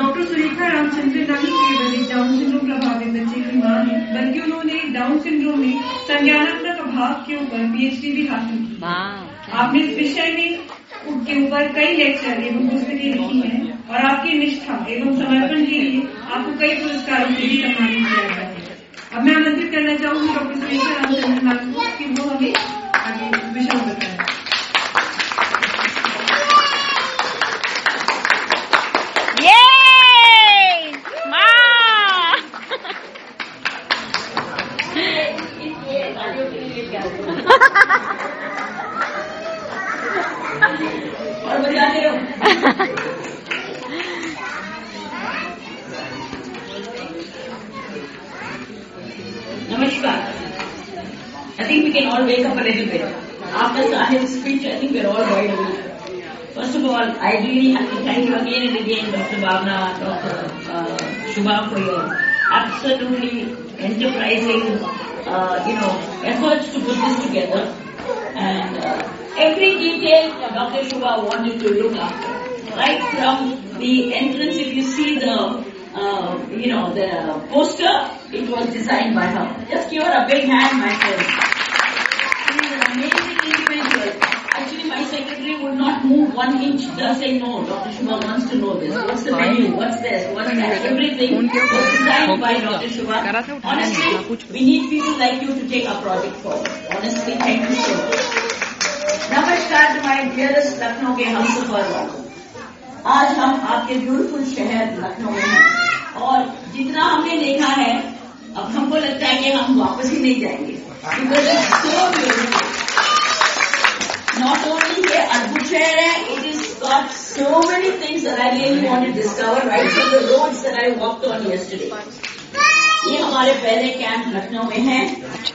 Doctor Surekha Ramchandra न ही केवल एक डाउन सिंड्रोम प्रभावित बच्चे की माँ है बल्कि उन्होंने डाउन सिंड्रोम में संज्ञानात्मक अभाव के ऊपर पीएचडी भी हासिल की आपने इस विषय में के ऊपर कई लेक्चर एवं पुस्तकें लिखी हैं और आपकी निष्ठा एवं समर्पण के लिए आपको कई पुरस्कारों से भी सम्मानित किया गया है। अब मैं आमंत्रित करना चाहूँगी डॉक्टर सुरेखा रामचंद्र मैम को कि वो हमें आगे विषय बताएँ। All wake up a little bit. After Sahib's speech, I think we're all wide awake. First of all, I really have to thank you again and again, Dr. Bhavna, Dr. Uh, Shubha, for your absolutely enterprising, uh, you know, efforts to put this together. And uh, every detail Dr. Shubha wanted to look after. Right from the entrance, if you see the, uh, you know, the poster, it was designed by her. Just give her a big hand, my friend. Amazing individual. Actually, my secretary would not move one inch. Just say no. Dr. Shubha wants to know this. What's the menu? What's this? What's that? Everything was designed by Dr. Shubha. Honestly, we need people like you to take our project forward. Honestly, thank you so much. नमस्कार to my dearest Lucknow के हम सफ़र वालों आज हम आपके beautiful शहर लखनऊ में हैं और जितना हमने देखा है अब हमको लगता है कि हम वापस ही नहीं जाएँगे नॉट ओनली ये अद्भुत शहर है it is got so many things I really want to discover right from the that I walked on yesterday ये हमारे पहले कैंप लखनऊ में है,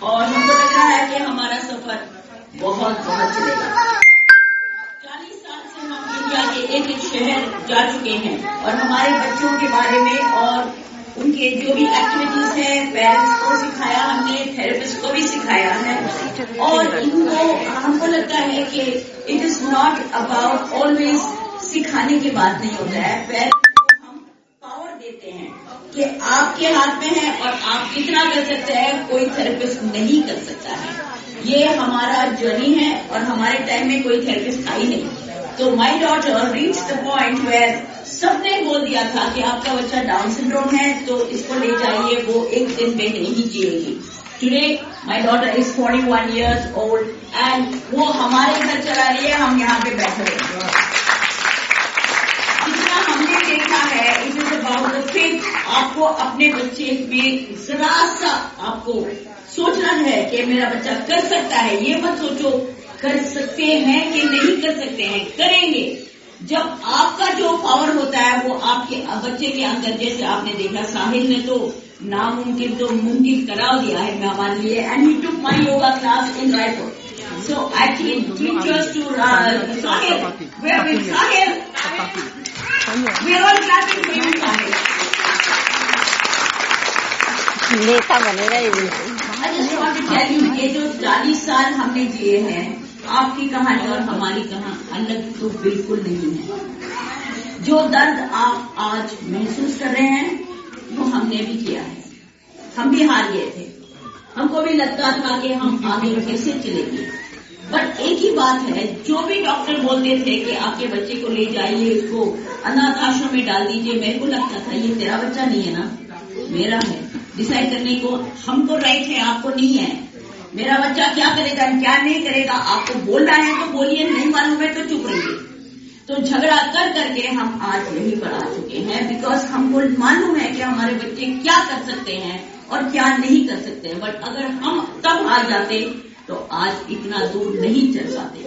और हमको लग रहा है कि हमारा सफ़र बहुत बहुत चलेगा। चालीस साल से हम इंडिया के एक एक शहर जा चुके हैं, और हमारे बच्चों के बारे में और उनके जो भी एक्टिविटीज़ है पेरेंट्स को सिखाया, हमने थेरेपिस्ट को भी सिखाया है। और इनको, हमको लगता है कि it is not about always सिखाने की बात नहीं होता है। पेरेंट्स को हम पावर देते हैं कि आपके हाथ में है और आप कितना कर सकते हैं, कोई थेरेपिस्ट नहीं कर सकता है। ये हमारा जर्नी है और हमारे टाइम में कोई थेरेपिस्ट आई नहीं। तो my daughter reach the point where सबने बोल दिया था कि आपका बच्चा डाउन सिंड्रोम है तो इसको ले जाइए, वो एक दिन में नहीं जिएगी। Today my daughter is forty one years old and वो हमारे घर चला रही है, हम यहाँ पे बैठे हैं। जितना हमने देखा है it is about the faith आपको अपने बच्चे में जरा सा आपको सोचना है कि मेरा बच्चा कर सकता है, ये मत सोचो। कर सकते हैं कि नहीं कर सकते हैं? करेंगे। जब आपका जो पावर होता है वो आपके बच्चे के अंदर जैसे आपने देखा साहिल ने तो नामुमकिन तो मुमकिन करा दिया है हमारे लिए and he took my yoga class in Raipur so actually teachers to Sahil where नेता बनेगा ये I just want to tell you, ये जो 40 साल हमने जिए हैं आपकी कहानी और हमारी कहानी अलग तो बिल्कुल नहीं है। जो दर्द आप आज महसूस कर रहे हैं, वो हमने भी किया है। हम भी हार गए थे। हमको भी लगता था कि हम आगे कैसे चलेंगे। बट एक ही बात है, जो भी डॉक्टर बोलते थे कि आपके बच्चे को ले जाइए इसको अनाथ आश्रम में डाल दीजिए, मेरे को लगता था, ये तेरा बच्चा नहीं है ना? मेरा है। डिसाइड करने को हमको राइट है, आपको नहीं है। मेरा बच्चा क्या करेगा क्या नहीं करेगा? आपको बोलना है तो बोलिए, नहीं मालूम है तो चुप रहिए। तो झगड़ा कर करके हम आज यहीं पर आ चुके हैं बिकॉज़ हमको मालूम है कि हमारे बच्चे क्या कर सकते हैं और क्या नहीं कर सकते हैं। बट अगर हम तब आ जाते तो आज इतना दूर नहीं चल पाते।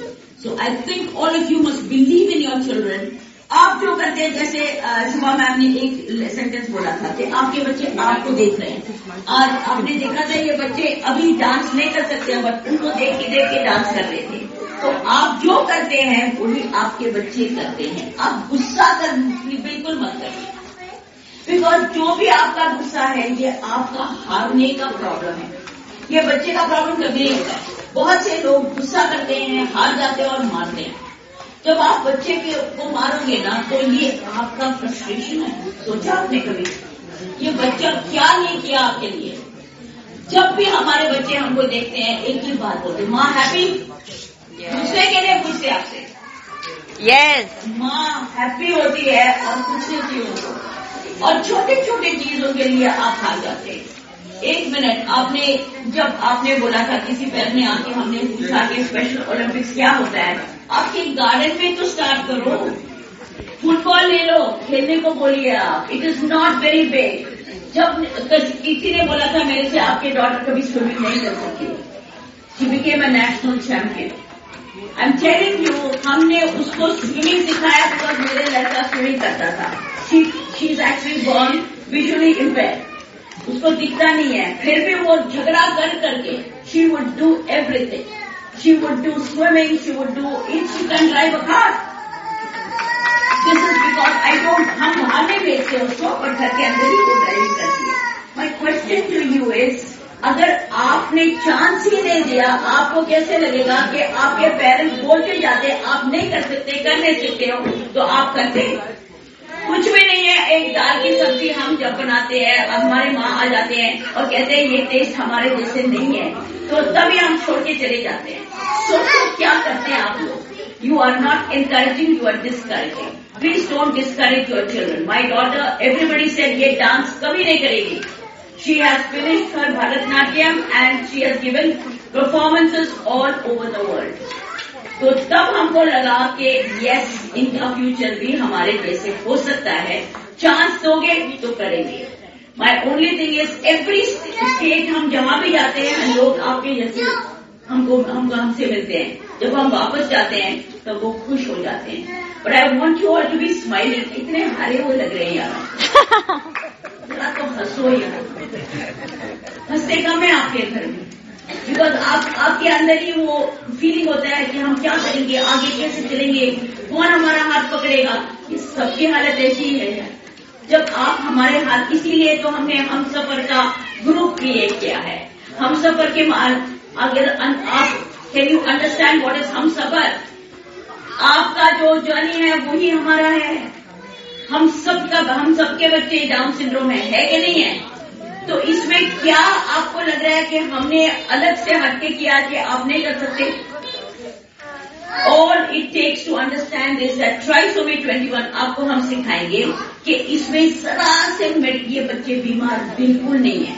So I think all of you must believe in your children आप जो करते हैं, जैसे शुभा मैम ने एक सेंटेंस बोला था कि आपके बच्चे आपको देख रहे हैं। आज आपने देखा था ये बच्चे अभी डांस नहीं कर सकते हैं बट उनको देख के देख के डांस कर रहे थे। तो आप जो करते हैं, वही आपके बच्चे करते हैं। आप गुस्सा कर, बिल्कुल मत करिए। बिकॉज़ जो भी आपका गुस्सा है, ये आपका हारने का प्रॉब्लम है। ये बच्चे का प्रॉब्लम कभी नहीं होता। बहुत से लोग गुस्सा करते हैं, हार जाते हैं और मारते हैं। जब आप बच्चे के को मारोगे ना तो ये आपका फ्रस्ट्रेशन है। सोचा आपने कभी? ये बच्चा क्या नहीं किया आपके लिए? जब भी हमारे बच्चे हमको देखते हैं एक ही बात बोलते माँ हैप्पी दूसरे के लिए पूछते आपसे। यस माँ हैप्पी होती है और पूछने की होती और छोटे छोटे चीज़ों के लिए आप हार जाते हैं। एक मिनट आपने जब आपने बोला था किसी पैर ने आके हमने पूछा कि स्पेशल ओलंपिक्स क्या होता है? आपके गार्डन में तो स्टार्ट करो। फुटबॉल ले लो, खेलने को बोलिए आप। It is not very big जब किसी ने बोला था मेरे से, आपके डॉटर कभी स्विमिंग नहीं कर सकती she became a national champion I am telling you हमने उसको स्विमिंग सिखाया बिकॉज़ मेरे लड़का स्विमिंग करता था। She is actually born visually impaired उसको दिखता नहीं है। फिर भी वो झगड़ा कर करके she would do everything she would do swimming she would do it she can drive a car this is because I don't हम बाहर नहीं भेजते उसको और घर के अंदर ही वो ड्राइविंग करती है। माई क्वेश्चन टू यू अगर आपने चांस ही नहीं दिया, आपको कैसे लगेगा कि आपके पेरेंट्स बोलते जाते, आप नहीं कर सकते कर नहीं सकते हो तो आप करते कुछ भी नहीं है। एक दाल की सब्ज़ी हम जब बनाते हैं, हमारे माँ आ जाते हैं और कहते हैं, ये टेस्ट हमारे जैसे नहीं है। तो तभी हम छोड़ के चले जाते हैं। सोचो तो क्या करते हैं आप लोग? You are not encouraging you are discouraging please don't discourage your children my daughter everybody said ये डांस कभी नहीं करेगी। She has finished her Bharatnatyam and she has given performances all over the world. तो तब हमको लगा कि yes इनका फ्यूचर भी हमारे जैसे हो सकता है। चांस दोगे तो करेंगे। My only thing is every state हम जहाँ भी जाते हैं लोग आपके जैसे हमको हम हमसे मिलते हैं। जब हम वापस जाते हैं तो वो खुश हो जाते हैं। But I want you all to be smiling इतने हारे हुए लग रहे हैं यार। जरा तो हंसो यार। हँसते कम है आपके घर में। बिकॉज़ आप आपके अंदर ही वो फीलिंग होता है कि हम क्या करेंगे आगे कैसे चलेंगे कौन हमारा हाथ पकड़ेगा ये सबकी हालत ऐसी ही है। जब आप हमारे हाथ इसीलिए तो हमने हम सफ़र का ग्रुप क्रिएट किया है। हम सफ़र के अगर आप can you understand what is हम सफ़र? आपका जो जर्नी है वही हमारा है। हम सबका हम सबके बच्चे डाउन सिंड्रोम है, है कि नहीं है? तो इसमें क्या आपको लग रहा है कि हमने अलग से हटके किया कि आप नहीं कर सकते? और it takes to understand this that trisomy 21 आपको हम सिखाएँगे कि इसमें जरा से ये बच्चे बीमार बिल्कुल नहीं है।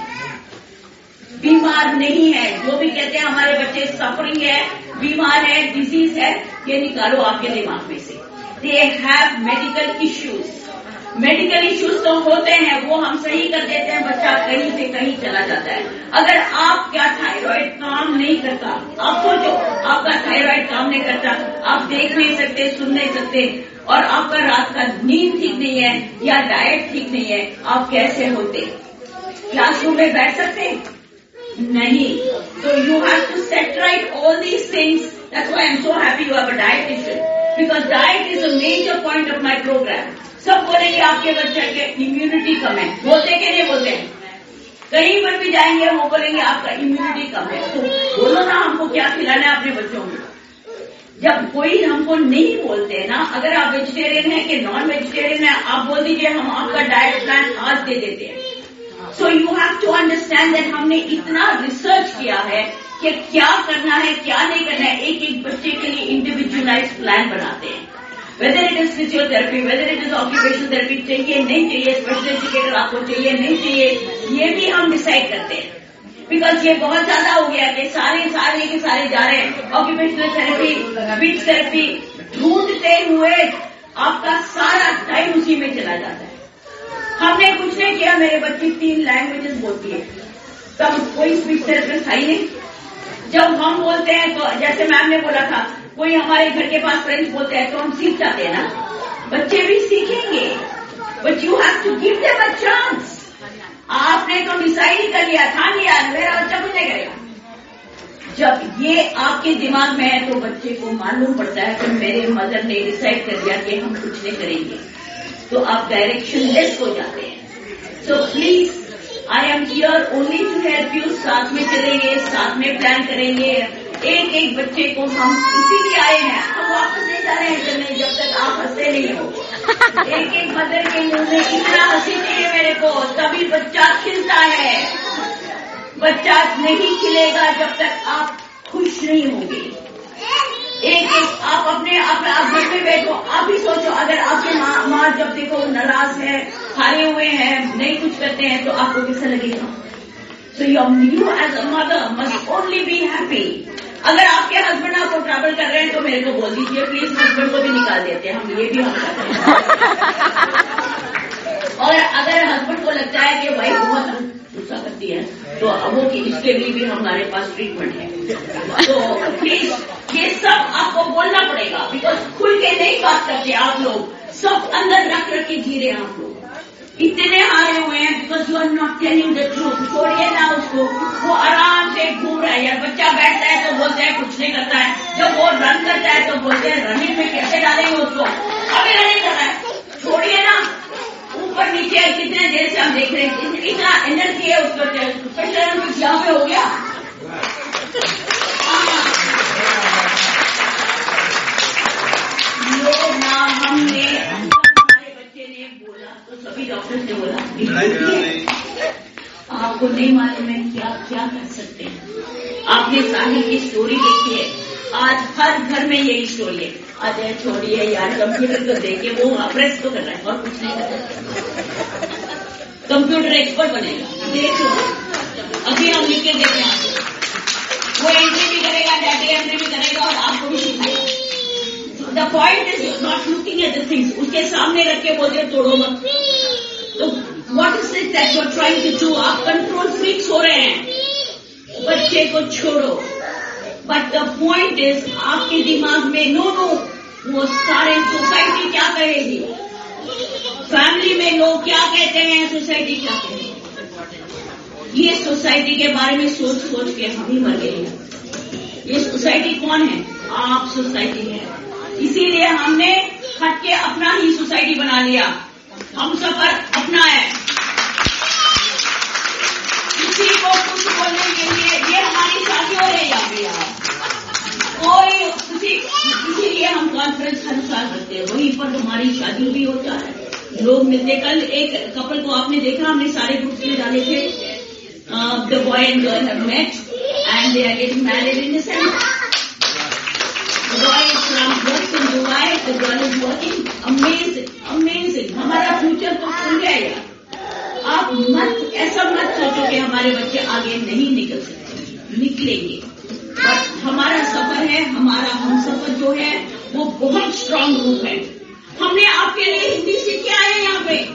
बीमार नहीं है। जो भी कहते हैं, हमारे बच्चे सफरिंग है, बीमार है डिज़ीज़ है, ये निकालो आपके दिमाग में से। They have medical issues medical issues तो होते हैं, वो हम सही कर देते हैं, बच्चा कहीं से कहीं चला जाता है। अगर आप क्या थायराइड काम नहीं करता, आप सोचो, आपका थायराइड काम नहीं करता, आप देख नहीं सकते, सुन नहीं सकते, और आपका रात का नींद ठीक नहीं है, या डाइट ठीक नहीं है, आप कैसे होते? क्लासरूम में बैठ सकते? नहीं। तो you have to set right all these things that's why I am so happy you have a dietitian because diet is a major point of my program सब बोले बोलेंगे आपके बच्चे के इम्यूनिटी कम है। बोलते के नहीं बोलते? हैं कहीं पर भी जाएँगे, वो बोलेंगे, आपका इम्यूनिटी कम है। तो बोलो ना, हमको क्या खिलाना है अपने बच्चों को? जब कोई हमको नहीं बोलते ना, अगर आप वेजिटेरियन है कि नॉन वेजिटेरियन है, आप बोल दीजिए, हम आपका डाइट प्लान आज दे देते हैं। So you have to understand that हमने इतना रिसर्च किया है कि क्या करना है, क्या नहीं करना है एक एक बच्चे के लिए इंडिविजुअलाइज प्लान बनाते हैं। Whether it is physiotherapy whether it is occupation therapy चाहिए, नहीं चाहिए स्पेशल एजुकेटर आपको चाहिए, नहीं चाहिए, ये भी हम डिसाइड करते हैं। बिकॉज़ ये बहुत ज़्यादा हो गया कि सारे सारे के सारे जा रहे हैं। ऑक्यूपेशनल थेरेपी स्पीच थेरेपी ढूंढते हुए आपका सारा टाइम उसी में चला जाता है। हमने कुछ नहीं किया, मेरे बच्ची तीन लैंग्वेजेस बोलती है। तब कोई स्पीच थेरेपिस्ट आई नहीं। जब हम बोलते हैं तो जैसे मैम ने बोला था, कोई हमारे घर के पास फ्रेंड्स बोलते हैं तो हम सीख जाते हैं ना। बच्चे भी सीखेंगे। But you have to give them chance आपने तो डिसाइड कर लिया ठान लिया मेरा बच्चा कुछ नहीं करेगा। जब ये आपके दिमाग में है तो बच्चे को मालूम पड़ता है कि मेरे मदर ने डिसाइड कर दिया कि हम कुछ नहीं करेंगे। तो आप डायरेक्शन लेस हो जाते हैं। So please I am here only to help you साथ में चलेंगे साथ में प्लान करेंगे। एक एक बच्चे को हम इसीलिए आए हैं। हम वापस नहीं जा रहे हैं चलने जब तक आप हँसते नहीं हो। एक एक मदर के मुँह में इतना हँसी चाहिए मेरे को। तभी बच्चा खिलता है। बच्चा नहीं खिलेगा जब तक आप खुश नहीं होंगे। एक एक आप अपने आप, आप घर में बैठो। आप ही माँ जब देखो नाराज़ है, हारे हुए हैं, नहीं कुछ करते हैं तो आपको कैसा लगेगा? So you you as a mother must only be happy अगर आपके हस्बैंड आपको ट्रैवल कर रहे हैं तो मेरे को बोल दीजिए प्लीज़ हस्बैंड को भी निकाल देते हैं, हम ये भी हम और अगर हस्बैंड को लगता है कि भाई बहुत गुस्सा करती है तो वो कि इसके लिए भी हमारे पास ट्रीटमेंट है। तो प्लीज़ ये सब आपको बोलना पड़ेगा बिकॉज़ खुल के नहीं बात करते आप लोग। सब अंदर रख रख के हैं आप लोग। इतने हारे हुए हैं because you are not telling the truth छोड़िए ना उसको। वो आराम से घूम रहा है। यार बच्चा बैठता है तो बोलते हैं, कुछ नहीं करता है। जब वो रन करता है तो बोलते हैं, रनिंग में कैसे डालेंगे उसको? अभी रनिंग कर रहा है। छोड़िए ना। ऊपर नीचे कितने देर से हम देख रहे हैं। इतना एनर्जी है उसको। स्पेशल कुछ आपको नहीं मालूम है कि आप क्या कर सकते हैं। आपने साहिल की स्टोरी देखी है। आज हर घर में यही स्टोरी है। अजय है, यार कंप्यूटर को देखे वो प्रेस तो कर रहा है और कुछ नहीं कर रहा कंप्यूटर एक्सपर्ट बनेगा। अभी हम लिख के देखें आपको। वो एंट्री भी करेगा डाटा एंट्री भी करेगा और आपको भी सिखाएगा the point is not looking at the things उसके सामने रख के बोलते तोड़ो मत। What is it that you trying to do आप कंट्रोल फ्रीक्स हो रहे हैं। बच्चे को छोड़ो। बट द पॉइंट इज़ आपके दिमाग में नो नो वो सारे सोसाइटी क्या कहेगी फैमिली में लोग क्या कहते हैं? सोसाइटी क्या कहेगी ये सोसाइटी के बारे में सोच सोच के हम ही मर गए हैं। ये सोसाइटी कौन है? आप सोसाइटी है। इसीलिए हमने हट के अपना ही सोसाइटी बना लिया। हम सफ़र अपना है किसी को कुछ बोलने के लिए ये हमारी शादी हो यहाँ कोई किसी इसीलिए हम कॉन्फ्रेंस हर साल करते हैं। वहीं पर हमारी शादी भी होता है। लोग मिलते कल एक कपल को आपने देखा हमने सारे ग्रुप्स में डाले थे। The boy and girl have met and they are getting married in December The boy is from works in Dubai, the girl is working. Amazing, amazing. हमारा फ्यूचर तो खुल गया यार। आप मत, ऐसा मत सोचो कि हमारे बच्चे आगे नहीं निकल सकते। निकलेंगे। हमारा सफ़र है, हमारा हम सफ़र जो है, वो बहुत स्ट्रांग रूप है। हमने आपके लिए हिंदी सीख के आए यहाँ पे।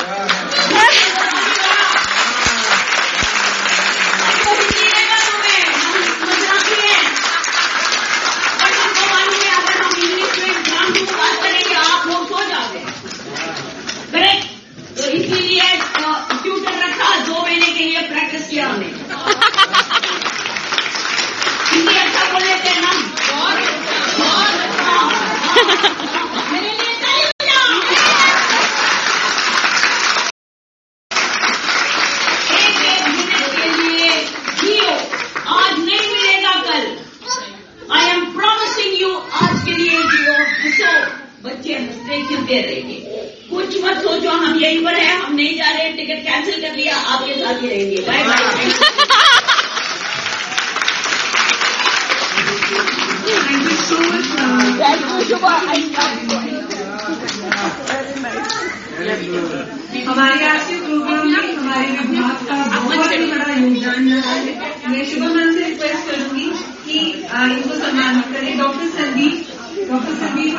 लिए सोचो हम यहीं पर है हम नहीं जा रहे टिकट कैंसिल कर लिया आपके साथ ही रहेंगे। Bye bye. हमारे आज के प्रोग्राम में हमारे विभाग का बहुत ही बड़ा योगदान रहा है। मैं शुभ शुभमन से रिक्वेस्ट करूँगी कि इनको सम्मानित करें। Doctor Sandeep doctor Sandeep